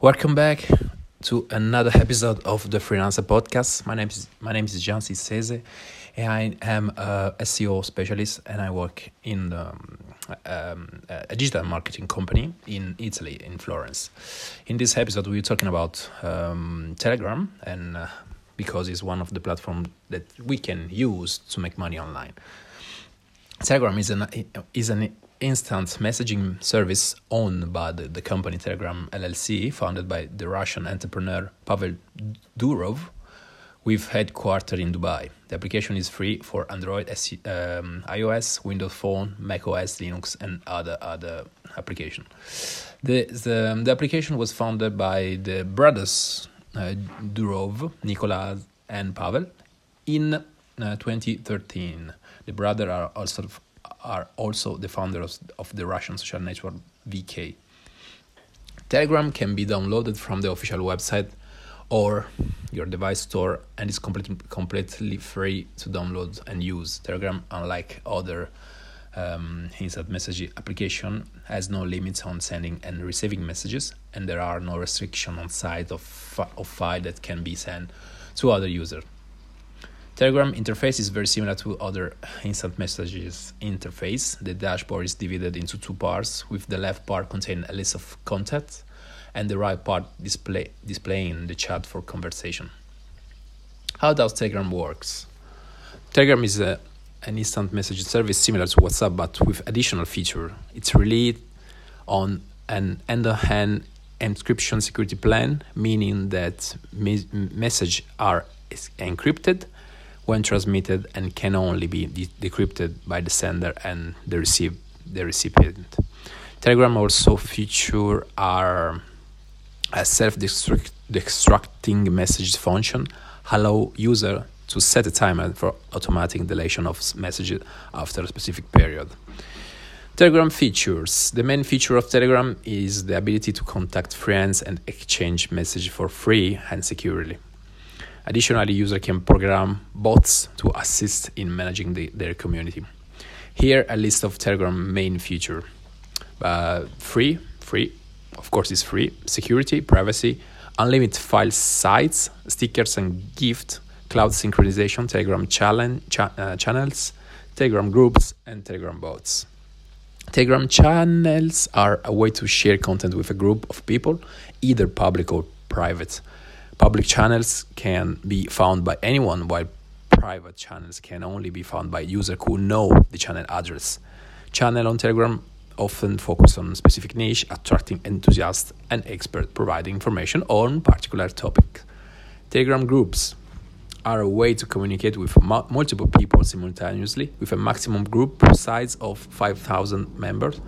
Welcome back to another episode of the Freelancer Podcast. My name is my name is Jean Cisse, and I am a SEO specialist, and I work in um, um, a digital marketing company in Italy, in Florence. In this episode, we're talking about um, Telegram, and uh, because it's one of the platforms that we can use to make money online. Telegram is an is an instant messaging service owned by the, the company Telegram LLC, founded by the Russian entrepreneur Pavel Durov, with headquarters in Dubai. The application is free for Android, um, iOS, Windows Phone, Mac OS, Linux, and other other applications. The, the, the application was founded by the brothers uh, Durov, Nicolas, and Pavel in uh, 2013. The brothers are also are also the founders of the Russian social network VK. Telegram can be downloaded from the official website or your device store and is completely completely free to download and use. Telegram, unlike other um, instant messaging application, has no limits on sending and receiving messages, and there are no restrictions on size of, of file that can be sent to other users. Telegram interface is very similar to other instant messages interface. The dashboard is divided into two parts, with the left part containing a list of contacts and the right part display displaying the chat for conversation. How does Telegram works? Telegram is a, an instant message service similar to WhatsApp but with additional feature. It's relied on an end-to-end encryption security plan, meaning that me- messages are encrypted when transmitted and can only be de- decrypted by the sender and the receive the recipient. Telegram also feature are a self-destructing message function allow user to set a timer for automatic deletion of messages after a specific period. Telegram features. The main feature of Telegram is the ability to contact friends and exchange messages for free and securely. Additionally, user can program bots to assist in managing the, their community. Here, a list of Telegram main feature. Uh, free, free, of course, it's free. Security, privacy, unlimited file size, stickers and gift, cloud synchronization, Telegram challenge, cha- uh, channels, Telegram groups, and Telegram bots. Telegram channels are a way to share content with a group of people, either public or private. Public channels can be found by anyone, while private channels can only be found by users who know the channel address. Channel on Telegram often focus on specific niche, attracting enthusiasts and experts providing information on particular topic. Telegram groups are a way to communicate with multiple people simultaneously with a maximum group size of 5000 members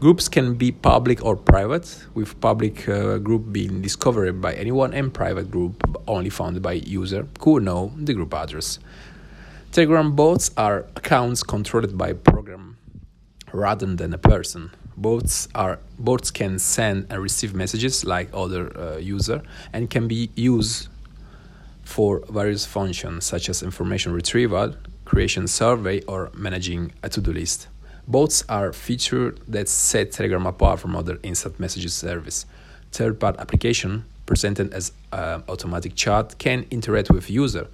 Groups can be public or private, with public uh, group being discovered by anyone and private group only found by user who know the group address. Telegram bots are accounts controlled by program rather than a person. Bots are bots can send and receive messages like other uh, user and can be used for various functions such as information retrieval, creation survey, or managing a to-do list. Bots are feature that set Telegram apart from other instant messages service. Third-party application presented as uh, automatic chat can interact with user,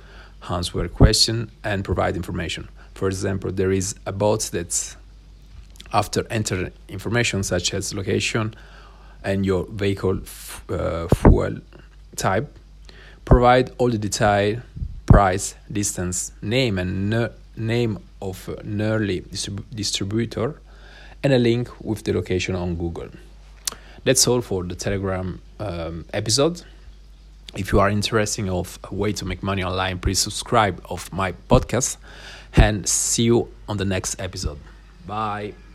answer question, and provide information. For example, there is a bot that, after entering information such as location and your vehicle uh, fuel type, provide all the detail, price, distance, name, and name of an early distrib- distributor and a link with the location on Google. That's all for the Telegram um, episode. If you are interested of a way to make money online, please subscribe of my podcast and see you on the next episode. Bye.